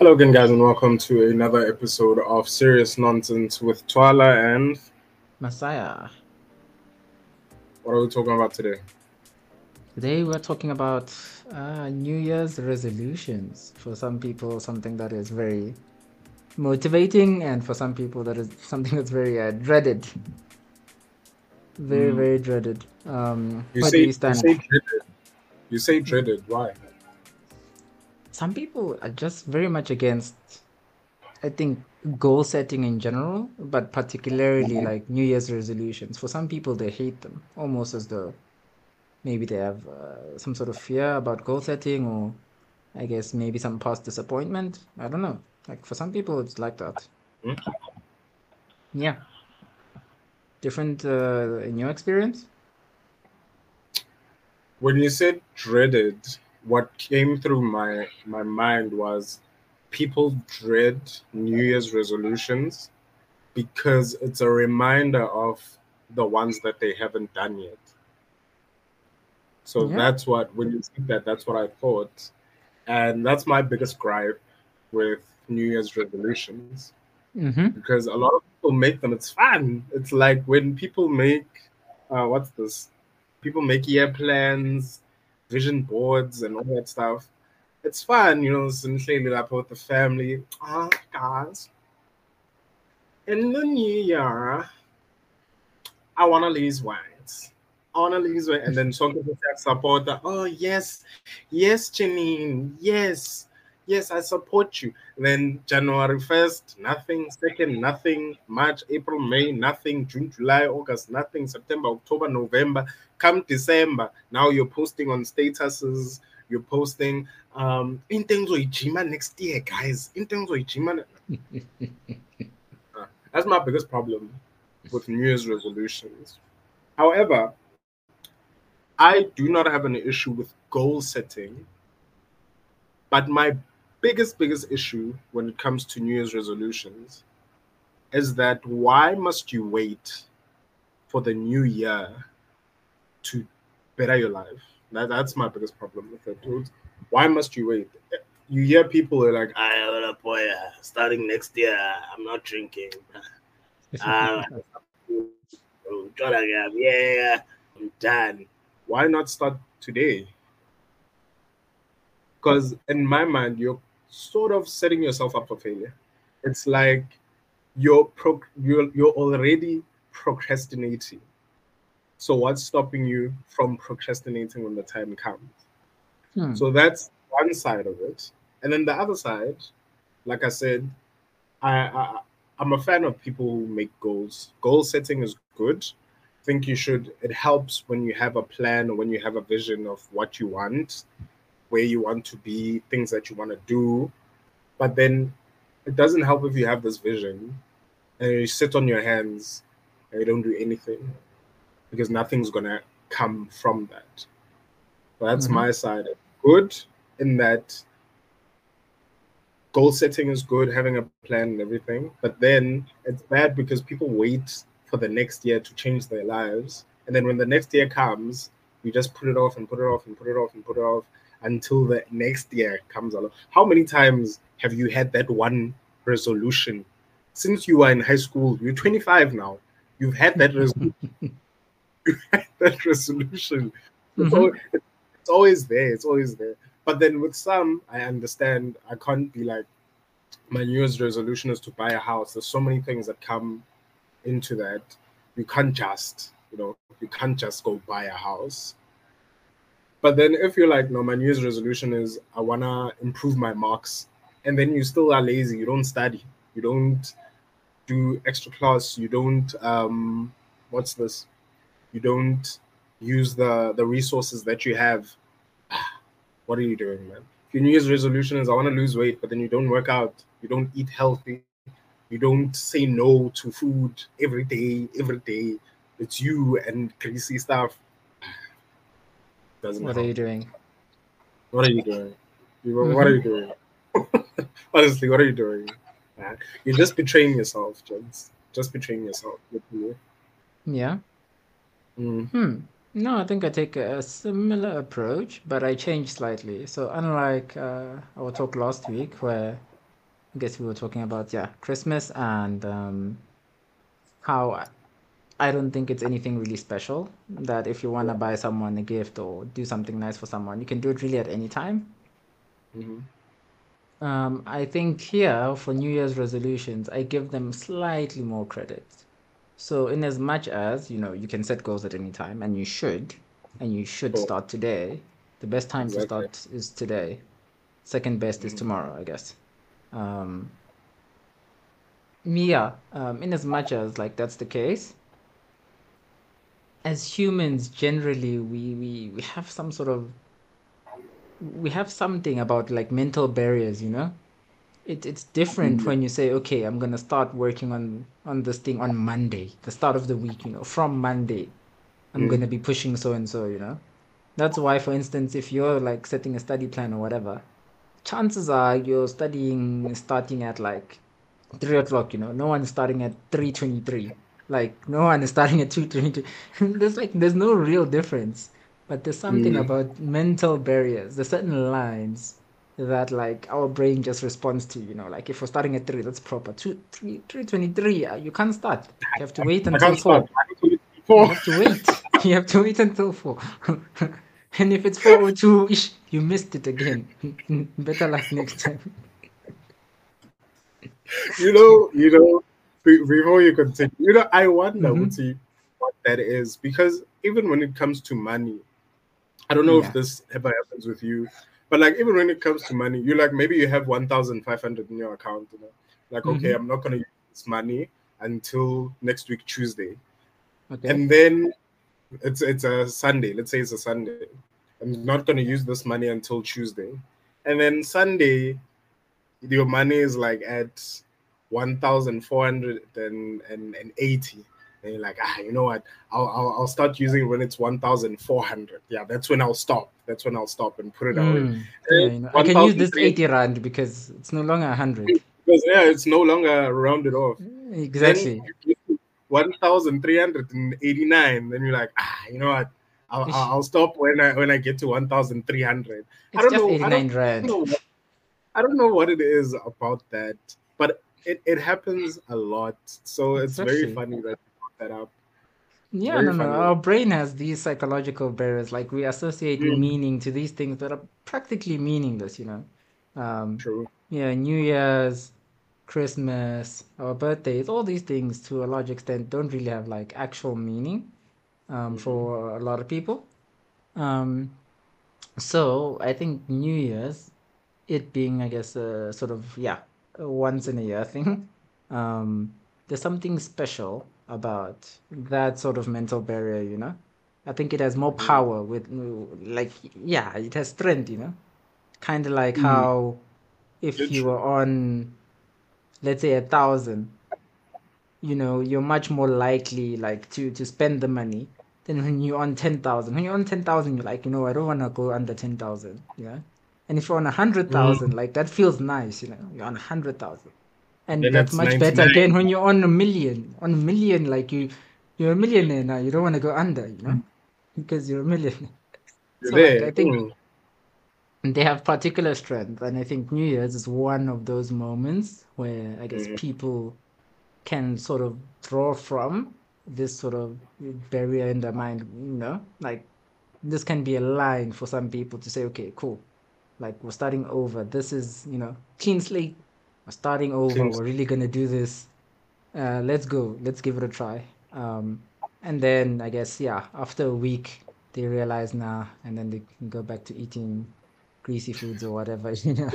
Hello again, guys, and welcome to another episode of Serious Nonsense with Twala and Messiah. What are we talking about today? Today we're talking about uh, New Year's resolutions. For some people, something that is very motivating, and for some people, that is something that's very uh, dreaded. Very, Mm. very dreaded. Um, You say, you you say dreaded. You say dreaded. Why? Some people are just very much against, I think, goal setting in general, but particularly like New Year's resolutions. For some people, they hate them almost as though maybe they have uh, some sort of fear about goal setting or I guess maybe some past disappointment. I don't know. Like for some people, it's like that. Hmm? Yeah. Different uh, in your experience? When you said dreaded, what came through my my mind was people dread New Year's resolutions because it's a reminder of the ones that they haven't done yet. So Yeah. that's what when you said that, that's what I thought, and that's my biggest gripe with New Year's resolutions. Mm-hmm. because a lot of people make them. It's fun. It's like when people make uh, what's this? People make year plans, vision boards, and all that stuff. It's fun, you know. Sincerely, up with the family. Ah, guys, in the new year, I want to lose weight. I want to lose weight, and then some people support that. Oh yes, yes, Janine, yes, yes, I support you. Then January 1st, nothing. Second, nothing. March, April, May, nothing. June, July, August, nothing. September, October, November. Come December, now you're posting on statuses. You're posting um in terms of Ijima next year, guys. In terms of Ijima. Uh, That's my biggest problem with New Year's resolutions. However, I do not have an issue with goal setting, but my biggest, biggest issue when it comes to New Year's resolutions is that why must you wait for the new year to better your life? That, that's my biggest problem with it. Why must you wait? You hear people are like, I will boy, uh, starting next year, I'm not drinking. Jordan, yeah, I'm done. Why not start today? Because in my mind, you're sort of setting yourself up for failure. It's like you're pro- you're you're already procrastinating. So what's stopping you from procrastinating when the time comes? Hmm. So that's one side of it, and then the other side, like I said, I, I I'm a fan of people who make goals. Goal setting is good. I think you should. It helps when you have a plan or when you have a vision of what you want, where you want to be, things that you want to do. But then it doesn't help if you have this vision and you sit on your hands and you don't do anything because nothing's gonna come from that. So that's Mhm. my side. Good in that goal setting is good, having a plan and everything, but then it's bad because people wait for the next year to change their lives. And then when the next year comes, you just put it off and put it off and put it off and put it off until the next year comes along. How many times have you had that one resolution since you were in high school? You're 25 now. You've had that resolution. You've had that resolution. It's, Mhm. al- it's always there. It's always there. But then with some, I understand. I can't be like, my New Year's resolution is to buy a house. There's so many things that come into that. You can't just, you know, you can't just go buy a house. But then if you're like, no, my New Year's resolution is I wanna improve my marks, and then you still are lazy, you don't study, you don't do extra class, you don't um what's this? You don't use the the resources that you have. What are you doing, man? If your New Year's resolution is I want to lose weight, but then you don't work out, you don't eat healthy, you don't say no to food every day, every day. It's you and greasy stuff. Doesn't What help. are you doing? What are you doing? You, What are you doing? Honestly, what are you doing? man? You're just betraying yourself, Jones. Just betraying yourself. Yeah. Mm. Hmm. No, I think I take a similar approach, but I change slightly. So unlike uh, our talk last week, where I guess we were talking about yeah Christmas and um, how I don't think it's anything really special. That if you want to buy someone a gift or do something nice for someone, you can do it really at any time. Mhm. Um, I think here for New Year's resolutions, I give them slightly more credit. So, in as much as you know, you can set goals at any time, and you should, and you should Cool. start today. The best time to start is today. Second best is Mhm. tomorrow, I guess. Um, yeah. Um, in as much as like that's the case, as humans, generally, we we we have some sort of we have something about like mental barriers, you know? It, it's different Mhm. when you say, okay, I'm gonna start working on on this thing on Monday, the start of the week, you know, from Monday, I'm Mm. gonna be pushing so and so, you know? That's why, for instance, if you're like setting a study plan or whatever, chances are you're studying starting at like three o'clock, you know, no one's starting at three twenty-three. Like no one is starting at two twenty-two. there's like there's no real difference. But there's something Mm. about mental barriers, there's certain lines that like our brain just responds to, you know, like if we're starting at three, that's proper. Two three three twenty-three, uh, you can't start. You have to wait until four. start. I need to wait You have to wait. You have to wait until four. and if it's four or two, ish, you missed it again. Better luck next time. you know, you know, before you continue, you know, I wonder Mhm. Uti, what that is because even when it comes to money, I don't know Yeah. if this ever happens with you, but like even when it comes to money, you like maybe you have one thousand five hundred in your account, you know, like okay, Mhm. I'm not gonna use this money until next week Tuesday, Okay. and then it's it's a Sunday. Let's say it's a Sunday. I'm not gonna use this money until Tuesday, and then Sunday, your money is like at one thousand four hundred and eighty. And you're like, ah, you know what? I'll, I'll I'll start using it when it's one thousand four hundred. Yeah, that's when I'll stop. That's when I'll stop and put it away. Mm, yeah, you know, I can use this 80 rand because it's no longer 100. Because yeah, it's no longer rounded off. Exactly. Then you get to 1,389. Then you're like, ah, you know what? I'll, I'll stop when I when I get to 1,300. I don't know. I 89 don't, I don't rand. What, I don't know what it is about that, but it, it happens a lot. So it's very funny that you brought that up. Yeah, Very no, no. Our brain has these psychological barriers. Like we associate Mm. meaning to these things that are practically meaningless, you know. Um, True. yeah, New Year's, Christmas, our birthdays, all these things to a large extent don't really have like actual meaning um, Mhm. for a lot of people. Um, so I think New Year's, it being, I guess, a sort of, yeah, once in a year thing, um, there's something special about that sort of mental barrier, you know? I think it has more Mhm. power with, like, yeah, it has strength, you know? Kind of like Mm. how if you Literally. were on, let's say, a thousand, you know, you're much more likely like to to spend the money than when you're on ten thousand. When you're on ten thousand, you're like, you know, I don't want to go under ten thousand, you know. And if you're on a hundred mm. thousand, like that feels nice, you know. You're on a hundred thousand, and Then that's much better 99. again when you're on a million. On a million, like you, you're a millionaire now. You don't want to go under, you know, mm. because you're a millionaire. You're So like. I think Mm. they have particular strength and i think new year's is one of those moments where i guess mm. people can sort of draw from this sort of barrier in their mind you know like this can be a line for some people to say okay cool like we're starting over this is you know clean slate we're starting over Clean we're really gonna do this uh, let's go let's give it a try um, and then i guess yeah after a week they realize nah and then they can go back to eating greasy foods or whatever you know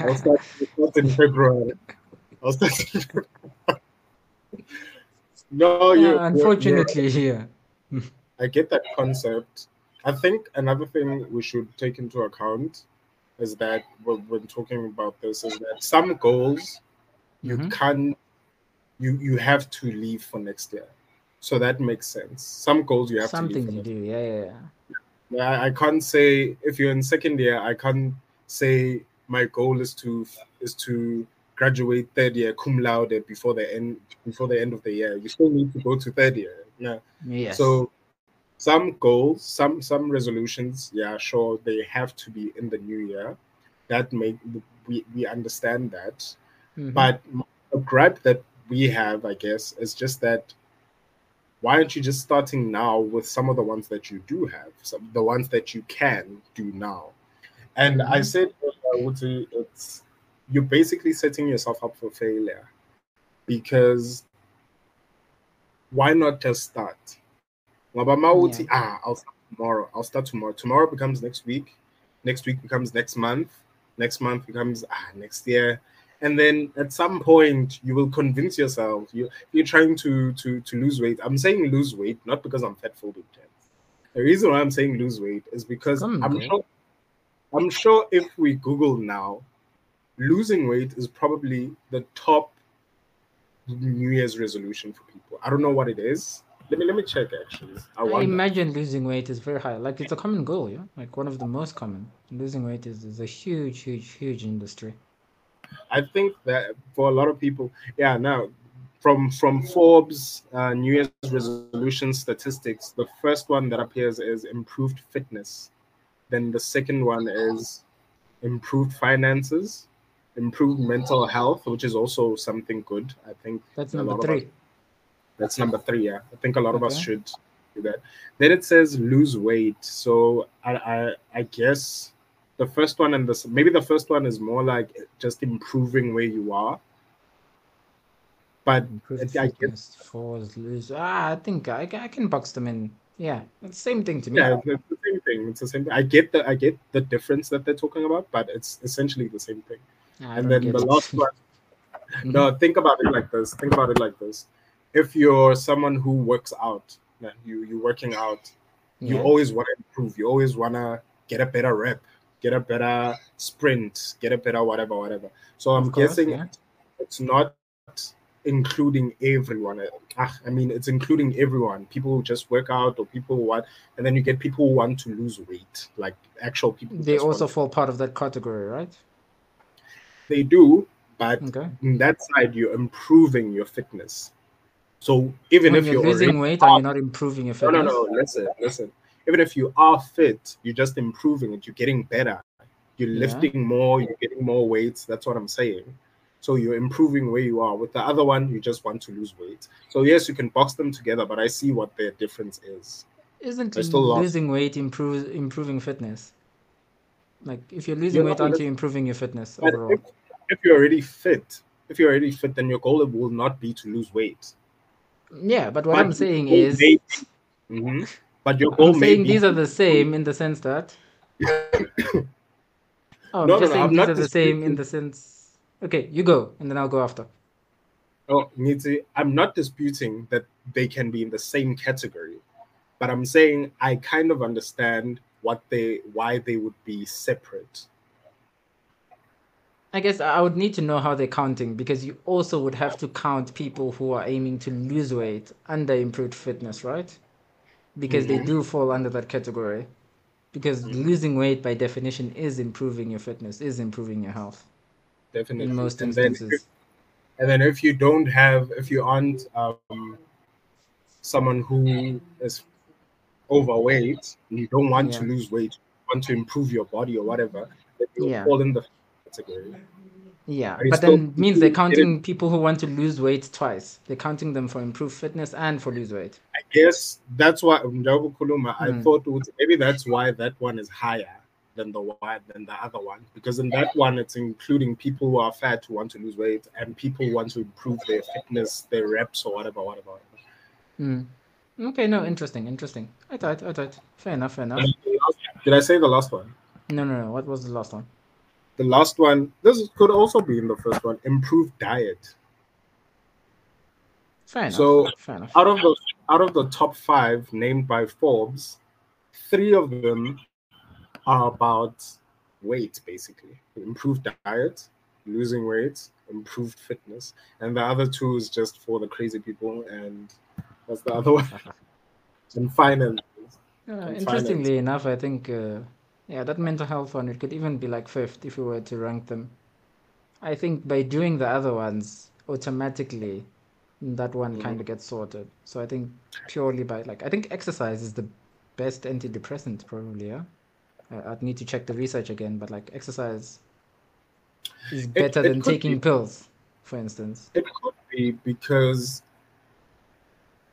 I'll start, I'll start in February. I'll start in February. No, you. yeah unfortunately yeah I get that concept. I think another thing we should take into account is that when, talking about this is that some goals you Mhm. can't you you have to leave for next year. So that makes sense. Some goals you have some to leave you do yeah yeah yeah I, I can't say if you're in second year, I can't say my goal is to is to graduate third year cum laude before the end before the end of the year. You still need to go to third year. Yeah. yes So some goals, some some resolutions, yeah, sure, they have to be in the new year. that make we, we understand that. Mhm. But a gripe that we have, I guess, is just that why aren't you just starting now with some of the ones that you do have, some the ones that you can do now? And I Mhm. said, uh, it's you're basically setting yourself up for failure because why not just start? Ngoba ma uthi, ah, I'll start tomorrow. I'll start tomorrow. Tomorrow becomes next week. Next week becomes next month. Next month becomes ah, next year. And then at some point you will convince yourself you you're trying to to to lose weight. I'm saying lose weight not because I'm fat phobic. The reason why I'm saying lose weight is because Come I'm sure I'm sure if we Google now, losing weight is probably the top New Year's resolution for people. I don't know what it is. Let me let me check actually. I I imagine losing weight is very high. Like it's a common goal, yeah. Like one of the most common. Losing weight is, is a huge, huge, huge industry. I think that for a lot of people, yeah. Now, from from Forbes uh, New Year's resolution statistics, the first one that appears is improved fitness. Then the second one is improved finances, improved mental health, which is also something good. I think That's a number lot of three. That's number three. Yeah, I think a lot of us should do that. Then it says lose weight. So I I, I guess the first one and this maybe the first one is more like just improving where you are. But Improved I guess fours, lose. Ah, I think I, I can box them in. Yeah, it's the same thing to me. yeah, it's the same thing. It's the same. Thing. I get the I get the difference that they're talking about, but it's essentially the same thing. I and then the it. last one. No, think about it like this. Think about it like this. If you're someone who works out, you you're working out, you always want to improve. You always want to get a better rep, get a better sprint, get a better whatever, whatever. So I'm course, guessing yeah. it's not including everyone. Ah, I mean, it's including everyone. People who just work out or people who want, and then you get people who want to lose weight, like actual people. They also fall part of that category, right? they do, but Okay. in that side, you're improving your fitness. So even when if you're, you're losing weight, are you not improving your fitness? no, no. No. Listen, listen. Even if you are fit, you're just improving it. You're getting better. You're Yeah. lifting more. You're getting more weights. That's what I'm saying. So you're improving where you are. With the other one, you just want to lose weight. So yes, you can box them together, but I see what their difference is. Isn't still lost. losing weight improve, improving fitness? Like if you're losing You're weight, aren't you improving your fitness overall? if, if you're already fit, if you're already fit, then your goal will not be to lose weight. Yeah, but what But I'm saying is, Mhm. But your goal I'm saying these are the same in the sense that. Oh, I'm No, just no, saying I'm these not are the same in the sense. Okay, you go, and then I'll go after. Oh, Nitsi, I'm not disputing that they can be in the same category, but I'm saying I kind of understand what they why they would be separate. I guess I would need to know how they're counting because you also would have to count people who are aiming to lose weight under improved fitness, right? Because they Mhm. do fall under that category. Because Mhm. losing weight, by definition, is improving your fitness, is improving your health Definitely. in most and then, instances. and then if you don't have, if you aren't um, someone who is overweight, and you don't want to lose weight, want to improve your body or whatever, then you Yeah. fall in the category. Yeah, but then means they're counting people who want to lose weight twice. They're counting them for improved fitness and for lose weight. I guess that's why Njabu Kuluma, I Hmm. thought maybe that's why that one is higher than the one than the other one. Because in that one it's including people who are fat who want to lose weight and people who want to improve their fitness, their reps or whatever, whatever. whatever. Hmm. Okay, no, interesting, interesting. I thought, I thought. Fair enough, fair enough. And the last- Did I say the last one? No, no, no. What was the last one? The last one, this could also be in the first one, improved diet. Fair enough. So, fair enough. Out of the out of the top five named by Forbes, three of them are about weight, basically. Improved diet, losing weight, improved fitness. And the other two is just for the crazy people and what's the other one? and finance. Uh, and interestingly enough, I think, uh, yeah, that mental health one, it could even be like fifth if we were to rank them. I think by doing the other ones, automatically that one Mhm. kind of gets sorted. So I think purely by like, I think exercise is the best antidepressant, probably, yeah? Uh, I'd need to check the research again, but like exercise is better it than taking be. pills, for instance. It could be because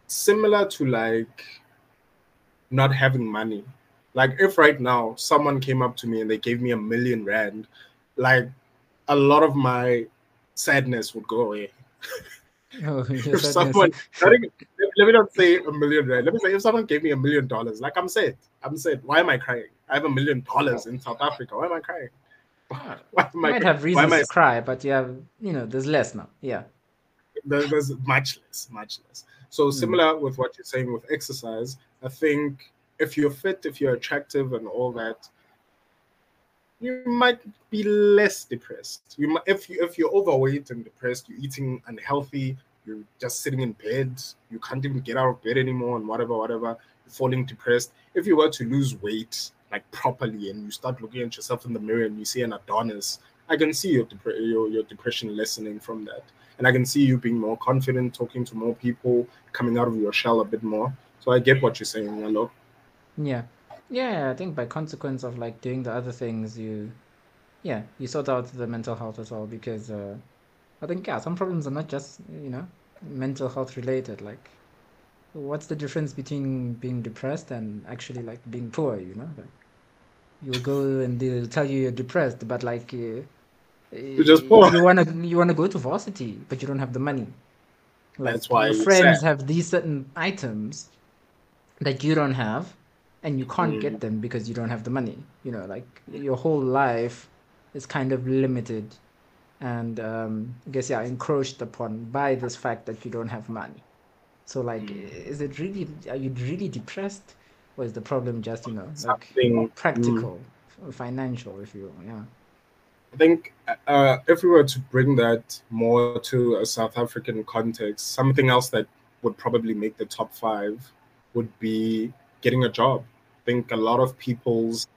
similar to like not having money. Like if right now someone came up to me and they gave me a million rand, like a lot of my sadness would go away. Oh, if someone not even- let let me not say a million rand. Let me say if someone gave me a million dollars, like I'm sad. I'm sad. Why am I crying? I have a million dollars in South Africa. Why am I crying? Why am You I might have why am reasons to cry, but you have, you know, there's less now. Yeah. there- there's much less, much less. So hmm. similar with what you're saying with exercise, I think if you're fit, if you're attractive, and all that, you might be less depressed. You might, if you if you're overweight and depressed, you're eating unhealthy, you're just sitting in bed, you can't even get out of bed anymore, and whatever, whatever, you're falling depressed. If you were to lose weight like properly, and you start looking at yourself in the mirror and you see an Adonis, I can see your depre- your, your depression lessening from that and I can see you being more confident, talking to more people, coming out of your shell a bit more. So I get what you're saying, hello. Yeah. Yeah, I think by consequence of like doing the other things, you, yeah, you sort out the mental health as well because uh, I think, yeah, some problems are not just, you know, mental health related. Like, what's the difference between being depressed and actually like being poor, you know? Like, you'll go and they'll tell you you're depressed, but like, uh, You're just poor. you wanna you wanna go to varsity, but you don't have the money. Like That's why your friends have these certain items that you don't have, and you can't Mm. get them because you don't have the money. You know, like your whole life is kind of limited, and um, I guess yeah, encroached upon by this fact that you don't have money. So like, Mm. is it really? Are you really depressed, or is the problem just you know like Something practical, f- financial, if you will? Yeah. I think uh, if we were to bring that more to a South African context, something else that would probably make the top five would be getting a job. Think a lot of people's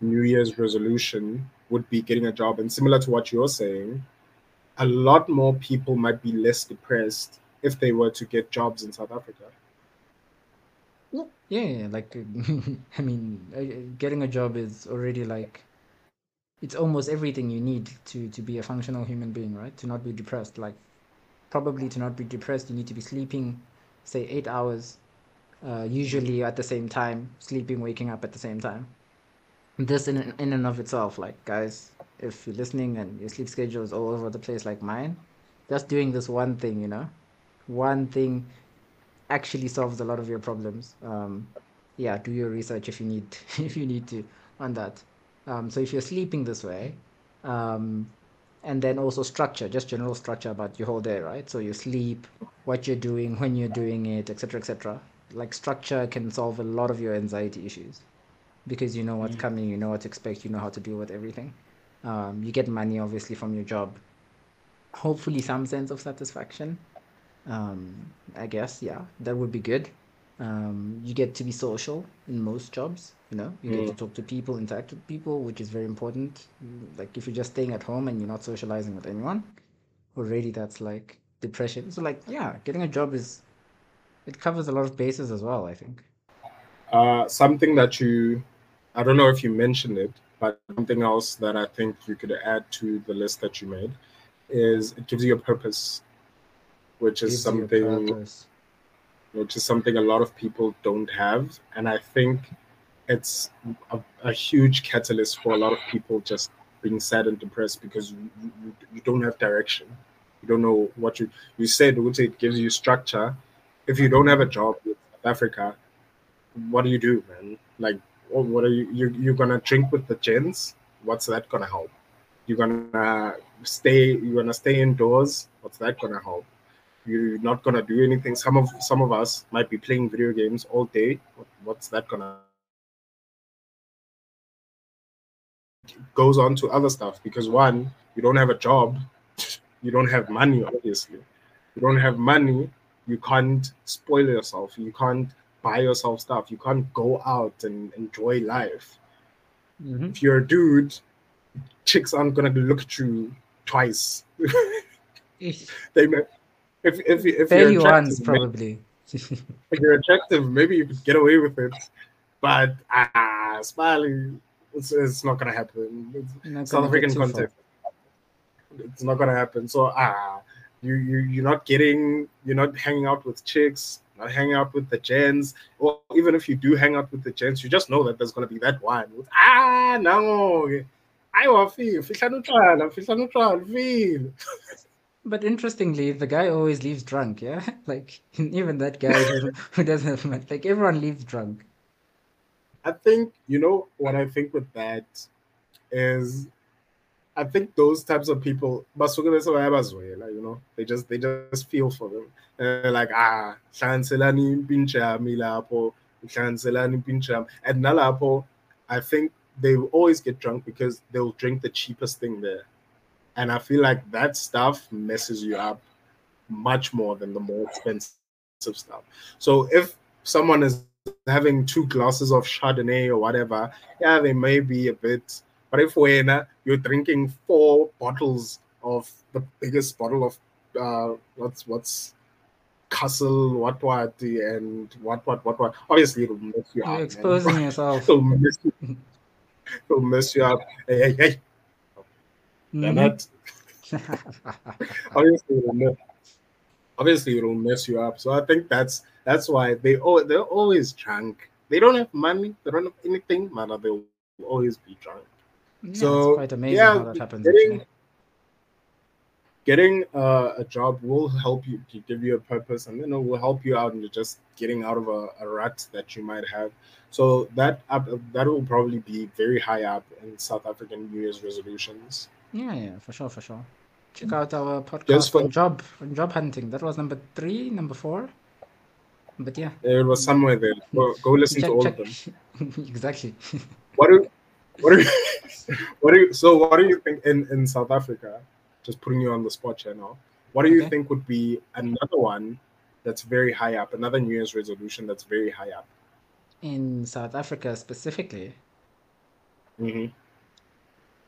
New Year's resolution would be getting a job. And similar to what you're saying, a lot more people might be less depressed if they were to get jobs in South Africa. Yeah, yeah, like I mean, uh, getting a job is already like it's almost everything you need to to be a functional human being, right? To not be depressed. Like probably to not be depressed, you need to be sleeping, say eight hours, uh, usually at the same time, sleeping, waking up at the same time. This in in and of itself, like guys, if you're listening and your sleep schedule is all over the place like mine, just doing this one thing, you know, one thing actually solves a lot of your problems. Um, yeah, do your research if you need if you need to on that. Um, so if you're sleeping this way, um, and then also structure, just general structure about your whole day, right? So you sleep, what you're doing, when you're doing it, etc., etc. Like structure can solve a lot of your anxiety issues because you know what's coming, you know what to expect, you know how to deal with everything. Um, you get money obviously from your job. Hopefully, some sense of satisfaction. Um, I guess, yeah, that would be good. Um, you get to be social in most jobs, you know, you get to Mm. talk to people, interact with people, which is very important. Mm, Like if you're just staying at home and you're not socializing with anyone, already that's like depression. So like, yeah, getting a job is it covers a lot of bases as well, I think. Uh, something that you, I don't know if you mentioned it, but something else that I think you could add to the list that you made is it gives you a purpose, which is Gives you a something which is something a lot of people don't have, and I think it's a, a huge catalyst for a lot of people just being sad and depressed because you, you, you don't have direction. You don't know what you you said. It gives you structure. If you don't have a job in South Africa, what do you do, man? Like, what are you, you you're gonna drink with the gents? What's that gonna help? You're gonna stay. You're gonna stay indoors. What's that gonna help? You're not gonna do anything. Some of some of us might be playing video games all day. What's that gonna? Goes on to other stuff because one, you don't have a job, you don't have money. Obviously, you don't have money. You can't spoil yourself. You can't buy yourself stuff. You can't go out and enjoy life. hmm If you're a dude, chicks aren't gonna look at you twice. they may, if if if you're once, probably. if you're attractive, maybe you could get away with it. But ah, Smiley, it's, it's not gonna happen. It's Not South gonna get African far. it's not gonna happen. So ah, you you you're not getting, you're not hanging out with chicks, not hanging out with the gents, or even if you do hang out with the gents, you just know that there's gonna be that one. With, ah, no, I want feel, feel neutral, feel neutral, feel. But interestingly, the guy always leaves drunk. Yeah, like even that guy who, who doesn't have money, like everyone leaves drunk. I think you know what I think with that is I think those types of people, you they just they just feel for them. Like ah, hlanganiselani impintsha nalapho, I think they always get drunk because they'll drink the cheapest thing there. And I feel like that stuff messes you up much more than the more expensive stuff. So if someone is having two glasses of Chardonnay or whatever, yeah, they may be a bit. But if when you're drinking four bottles of the biggest bottle of uh, what's what's Castle, what what and what what what what, obviously it'll mess you You're up. exposing man. yourself. it'll, mess you, it'll mess you up. Hey, hey, hey. Mhm. not obviously it'll mess, obviously it'll mess you up. So I think that's that's why they oh they're always drunk. They don't have money, they don't have anything, man. They'll always be drunk. Yeah, So, it's quite amazing yeah, how that happens. getting- Actually. Getting uh, a job will help you to give you a purpose, and then it will help you out in just getting out of a, a rut that you might have. So that up, that will probably be very high up in South African New Year's resolutions. Yeah, yeah, for sure, for sure. Check out our podcast Just for- on job on job hunting. That was number three, number four. But yeah, It was somewhere there. Go, go listen check, to all check. of them. exactly. What do what do you, what do you so what do you think in in South Africa? Just putting you on the spot here now. What do you Okay. think would be another one that's very high up? Another New Year's resolution that's very high up. In South Africa specifically, hmm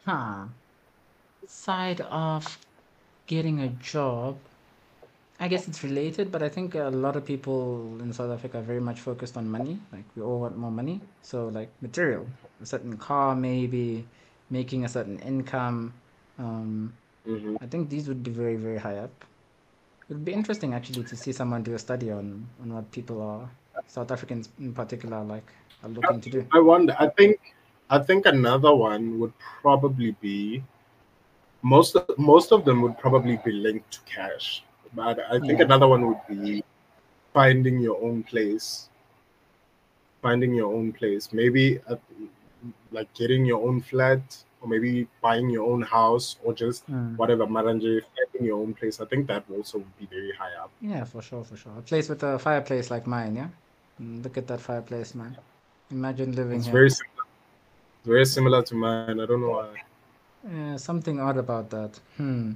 huh? Side of getting a job, I guess it's related, but I think a lot of people in South Africa are very much focused on money. Like we all want more money, so like material, a certain car, maybe making a certain income. Um, hmm I think these would be very, very high up. It would be interesting actually to see someone do a study on on what people are, South Africans in particular, like are looking to do. I wonder. I think I think another one would probably be most of, most of them would probably be linked to cash. But I think Yeah. another one would be finding your own place. Finding your own place. Maybe uh, like getting your own flat or maybe buying your own house or just Mm. whatever Maranje, finding your own place. I think that also would be very high up. Yeah, for sure, for sure. A place with a fireplace like mine, yeah. Mm, Look at that fireplace, man. Imagine living It's here. very similar. It's very similar to mine. I don't know why. Yeah, something odd about that. Hmm.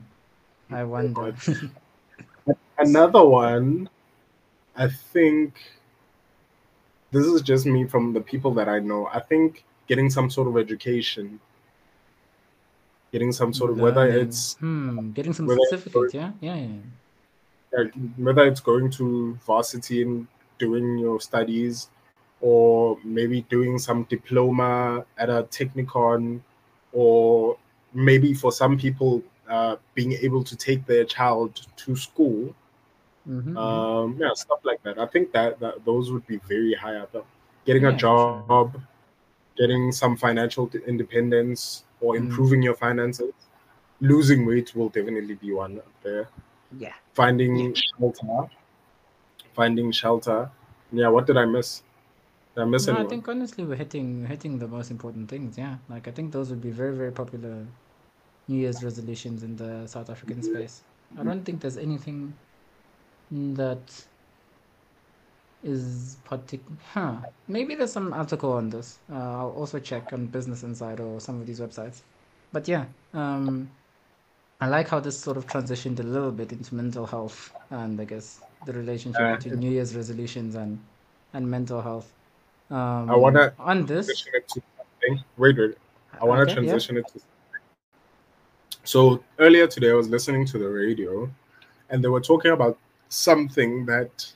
I wonder. Another one, I think this is just me from the people that I know. I think getting some sort of education, getting some sort of whether it's hmm, getting some certificate, yeah, yeah, yeah. whether it's going to varsity and doing your studies, or maybe doing some diploma at a technikon, or maybe for some people uh, being able to take their child to school Mm-hmm. um yeah stuff like that i think that, that those would be very high up getting Yeah, a for sure. job getting some financial independence or Mm. improving your finances losing weight will definitely be one up there yeah. finding Yeah. shelter finding shelter yeah what did i miss did i miss No, I think honestly we're hitting hitting the most important things. Yeah, like I think those would be very very popular New Year's resolutions in the South African space. I don't think there's anything that is particular. Huh? Maybe there's some article on this. Uh, I'll also check on Business Insider or some of these websites. But yeah, um, I like how this sort of transitioned a little bit into mental health and I guess the relationship Uh, between New Year's resolutions and and mental health. Um, I wanna on this. transition it to something wait wait i want to Okay, yeah. transition it to so earlier today i was listening to the radio and they were talking about something that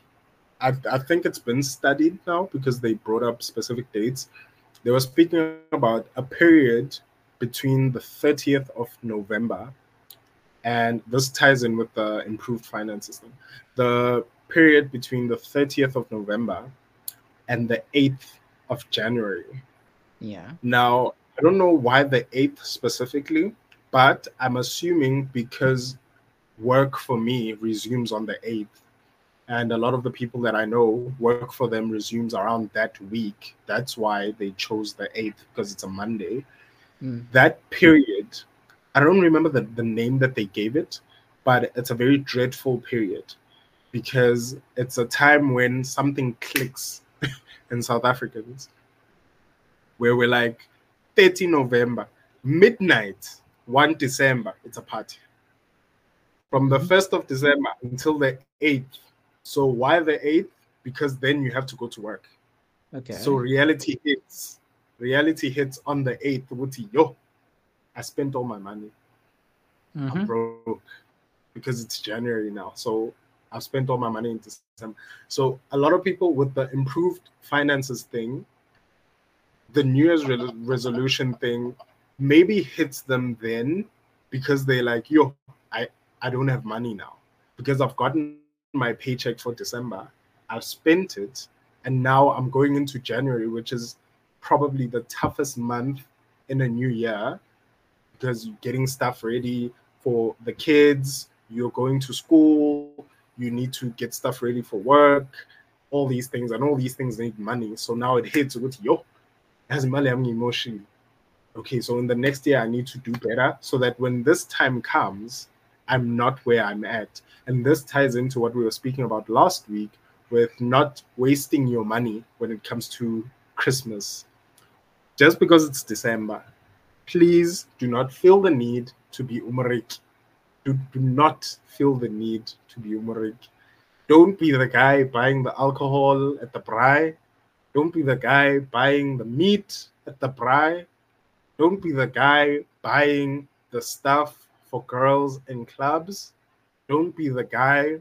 I, I think it's been studied now because they brought up specific dates they were speaking about a period between the 30th of november and this ties in with the improved finance system. The period between the 30th of November and the 8th of January. Yeah. Now, I don't know why the 8th specifically, but I'm assuming because work for me resumes on the 8th. And a lot of the people that I know work for them resumes around that week. That's why they chose the 8th because it's a Monday. Mm. That period, I don't remember the, the name that they gave it, but it's a very dreadful period because it's a time when something clicks in South Africans where we're like 30 November, midnight, 1 December, it's a party. From the 1st of December until the 8th. So why the 8th? Because then you have to go to work. Okay. So reality hits. Reality hits on the 8th. Wuti, yo, I spent all my money. I'm Mhm. broke because it's January now. So I've spent all my money in December. So a lot of people with the improved finances thing, the New Year's re- resolution thing, maybe hits them then because they're like, yo, I, I don't have money now because I've gotten my paycheck for December. I've spent it. And now I'm going into January, which is probably the toughest month in a new year because you're getting stuff ready for the kids, you're going to school, you need to get stuff ready for work, all these things, and all these things need money. So now it hits with yo, as money I'm emotion. Okay, so in the next year I need to do better so that when this time comes, I'm not where I'm at. And this ties into what we were speaking about last week with not wasting your money when it comes to Christmas. Just because it's December, please do not feel the need to be umrik. Do, do not feel the need to be umrik. Don't be the guy buying the alcohol at the braai. Don't be the guy buying the meat at the braai. Don't be the guy buying the stuff for girls in clubs. Don't be the guy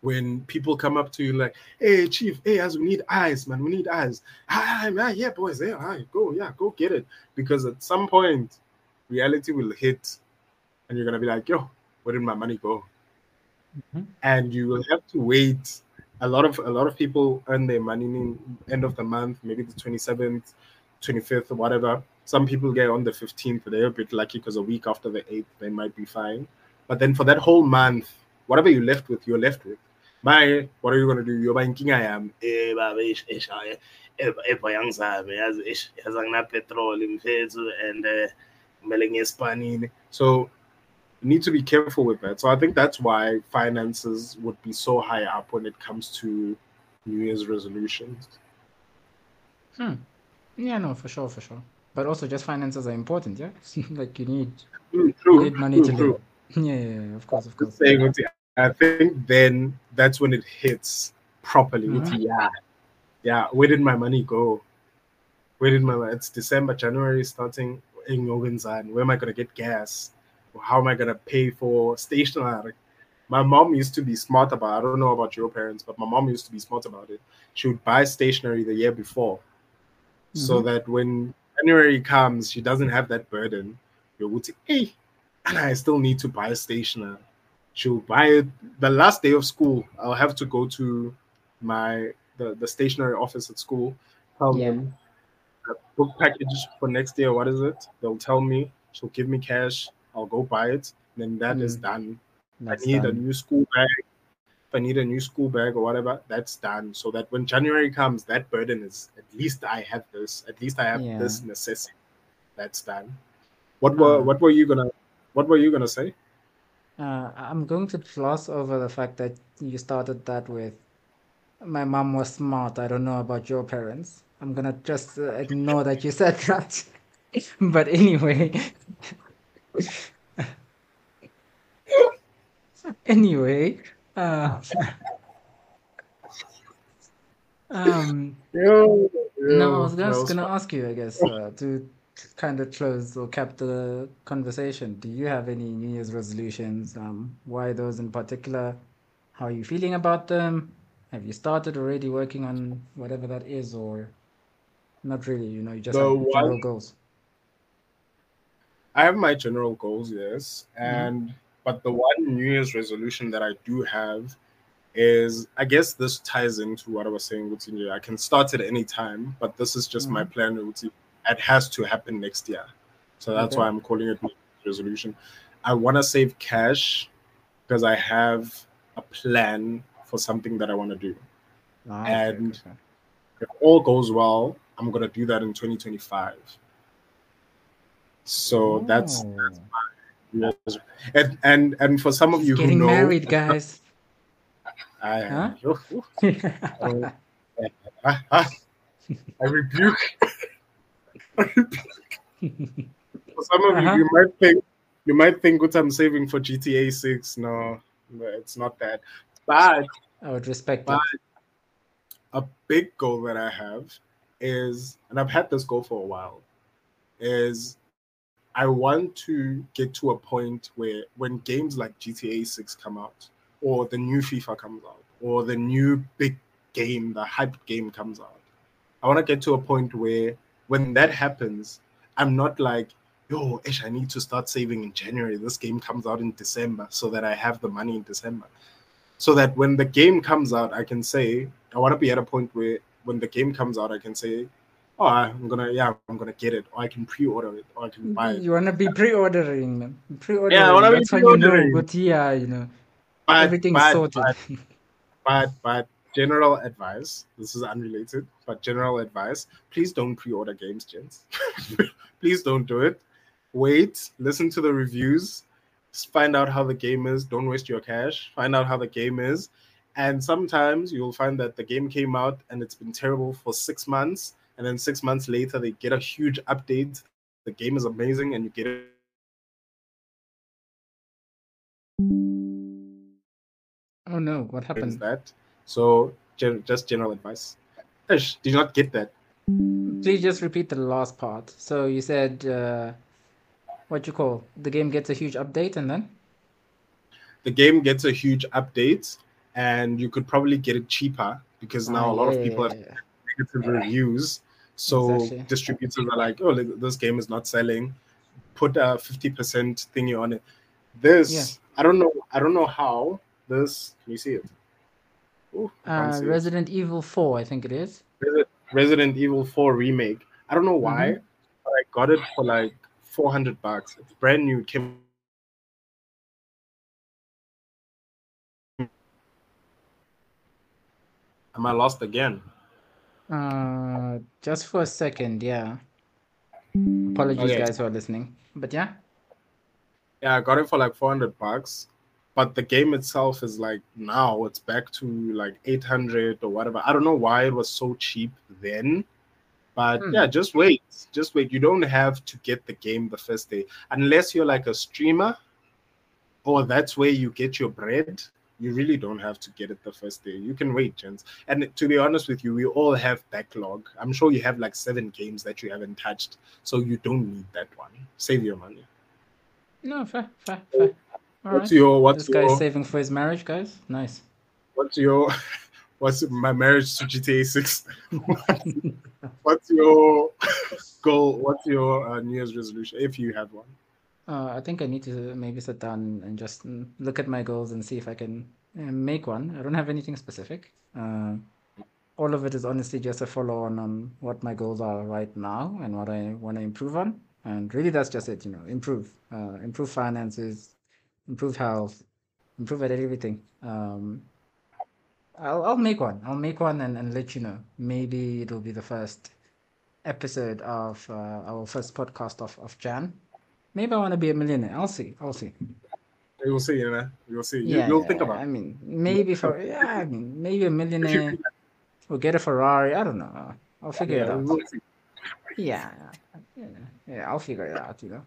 when people come up to you like, "Hey, chief, hey, as we need eyes, man, we need eyes." Ah, man, yeah, boys, yeah, right, go, yeah, go get it. Because at some point, reality will hit, and you're gonna be like, "Yo, where did my money go?" Mhm. And you will have to wait. A lot of a lot of people earn their money in end of the month, maybe the 27th, 25th, or whatever. Some people get on the 15th. They're a bit lucky because a week after the 8th, they might be fine. But then for that whole month, whatever you're left with, you're left with. My, what are you gonna do? You're banking, I am. eh baba ish ish hayi epha yangizabe yazi ish yazi anginapetrol mfethu and eh kumele ngiye So you need to be careful with that. So I think that's why finances would be so high up when it comes to New Year's resolutions. Hmm. Yeah, no, for sure, for sure. But also, just finances are important, yeah. like you need True, you need money true, to live. true. Yeah, yeah, yeah, of course, of course. Saying, I think then that's when it hits properly. Mhm. Uti, yeah, yeah. Where did my money go? Where did my it's December, January starting in Yoganzan. Where am I gonna get gas? How am I gonna pay for stationery? My mom used to be smart about. I don't know about your parents, but my mom used to be smart about it. She would buy stationery the year before, so Mhm. that when January comes, she doesn't have that burden. You would say, "Hey, and I still need to buy a stationer. She'll buy it the last day of school. I'll have to go to my the, the stationery office at school. Tell Yeah. them the book package for next year. What is it? They'll tell me. She'll give me cash. I'll go buy it. Then that is Mm. done. That's I need a new school bag. I need a new school bag or whatever, that's done. So that when January comes, that burden is at least I have this. At least I have Yeah. this necessity. That's done. What were Uh, what were you gonna what were you gonna say? Uh, I'm going to gloss over the fact that you started that with my mom was smart. I don't know about your parents. I'm gonna just uh, ignore that you said that. but anyway, anyway, uh, um, no, I was just gonna fun. ask you, I guess, uh, to kind of close or cap the conversation. Do you have any New Year's resolutions? Um, why those in particular? How are you feeling about them? Have you started already working on whatever that is, or not really? You know, you just have general one goals. I have my general goals, yes, Mhm. and But the one New Year's resolution that I do have is, I guess this ties into what I was saying, Utinje. I can start at any time, but this is just my Mhm. plan. Uti. It has to happen next year. So that's Okay. why I'm calling it New Year's resolution. I want to save cash because I have a plan for something that I want to do. Ah, And- okay. If all goes well, I'm going to do that in 2025. So that's Oh. Yes. And and and for some of you who know, getting married, guys. I, Huh? Oh. I rebuke. I rebuke. For some of Uh-huh. you, you might think you might think what I'm saving for GTA 6. No, no, it's not that. But I would respect But- it. a big goal that I have is, and I've had this goal for a while, is I want to get to a point where when games like GTA 6 come out, or the new FIFA comes out, or the new big game, the hype game comes out, I want to get to a point where when that happens, I'm not like, yo, Ish, I need to start saving in January. This game comes out in December so that I have the money in December. So that when the game comes out, I can say, I want to be at a point where when the game comes out, I can say, oh, I'm gonna, yeah, I'm gonna get it, I can pre-order it, or I can buy mm-hmm. it. You wanna be pre-ordering, man. Pre-ordering. Yeah, I wanna be That's how you know. But yeah, you know, But, everything's but, sorted. But, but, but general advice. This is unrelated, but general advice. Please don't pre-order games, gents. please don't do it. Wait, listen to the reviews, find out how the game is. Don't waste your cash. Find out how the game is. And sometimes you'll find that the game came out and it's been terrible for six months, and then six months later they get a huge update. The game is amazing, and you get it. oh no, What happened? that so? Gen- just general advice. Ish, did you not get that? Please just repeat the last part. So you said, uh, what you call the game gets a huge update, and then the game gets a huge update and you could probably get it cheaper because now Ah, a lot yeah, of people yeah, have yeah. Negative reviews so Exactly. distributors are like oh this game is not selling put a 50% thingy on it this Yeah. i don't know i don't know how this can you see it Ooh, Uh, see it. Resident Evil Four, I think it is. Resident evil 4 remake i don't know why Mm-hmm. but i got it for like 400 bucks it's brand new it came Am I lost again? Uh, just for a second, yeah. Apologies, Okay. guys, who are listening. But yeah, Yeah, I got it for like 400 bucks. But the game itself is like now it's back to like 800 or whatever. I don't know why it was so cheap then. But Hmm. yeah, just wait. Just wait. You don't have to get the game the first day unless you're like a streamer or that's where you get your bread. You really don't have to get it the first day. You can wait, gents. And to be honest with you, we all have backlog. I'm sure you have like seven games that you haven't touched. So you don't need that one. Save your money. no, fair, fair, fair. All What's right. your what's This guy's your saving for his marriage, guys. Nice. what's your what's my marriage to GTA Six? what's your goal? What's your uh, New Year's resolution if you have one? Uh, I think I need to maybe sit down and just look at my goals and see if I can uh, make one. I don't have anything specific. Uh, all of it is honestly just a follow on on what my goals are right now and what I want to improve on. And really, that's just it. You know, improve, uh, improve finances, improve health, improve at everything. Um, I'll I'll make one. I'll make one and, and let you know. Maybe it'll be the first episode of uh, our first podcast of, of Jan. Maybe I want to be a millionaire. I'll see. I'll see. You'll see, you know. You'll see. Yeah, you'll yeah, think yeah. about. I mean, maybe for yeah, I mean, maybe a millionaire We'll get a Ferrari. I don't know. I'll figure it out. we'll. Yeah, yeah, yeah. I'll figure it out. You know.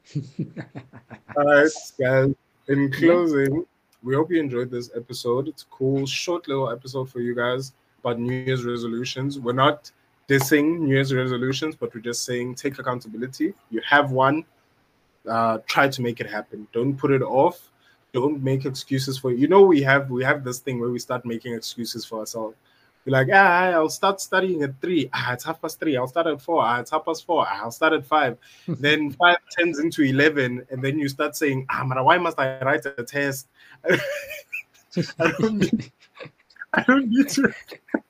All right, guys. In closing, we hope you enjoyed this episode. It's a cool, short little episode for you guys about New Year's resolutions. We're not dissing New Year's resolutions, but we're just saying take accountability. You have one, uh, try to make it happen. Don't put it off. Don't make excuses for you know we have we have this thing where we start making excuses for ourselves. Be like, ah, I'll start studying at three. Ah, it's half past three. I'll start at four. Ah, it's half past four. Ah, I'll start at five. then five turns into eleven, and then you start saying, ah, man, why must I write a test? I don't need, I don't need to.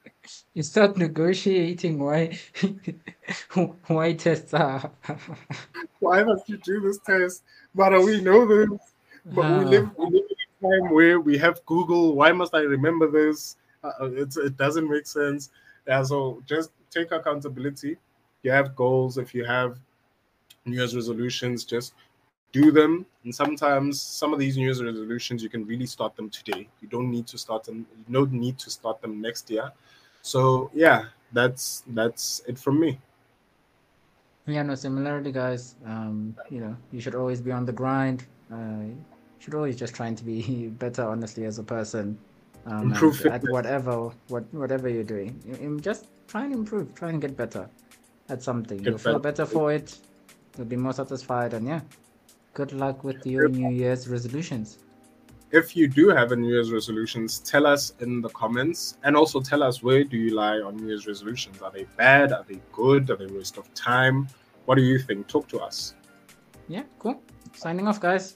You start negotiating why why tests are. Why must you do this test? But we know this. But we Ah. live, we live in a time where we have Google. Why must I remember this? Uh, it's, it doesn't make sense. Yeah, so just take accountability. You have goals. If you have New Year's resolutions, just do them. And sometimes some of these New Year's resolutions, you can really start them today. You don't need to start them. You don't need to start them next year. So yeah, that's that's it from me. Yeah, no, similarity, guys. Um, you know, you should always be on the grind. Uh, should always just trying to be better, honestly, as a person. Um, Improve at whatever, what whatever you're doing, You- just try and improve, try and get better at something. Get You'll feel better. better for it. You'll be more satisfied, and yeah, good luck with your New Year's resolutions. If you do have a New Year's resolutions, tell us in the comments, and also tell us where do you lie on New Year's resolutions? Are they bad? Are they good? Are they waste of time? What do you think? Talk to us. Yeah, cool. Signing off, guys.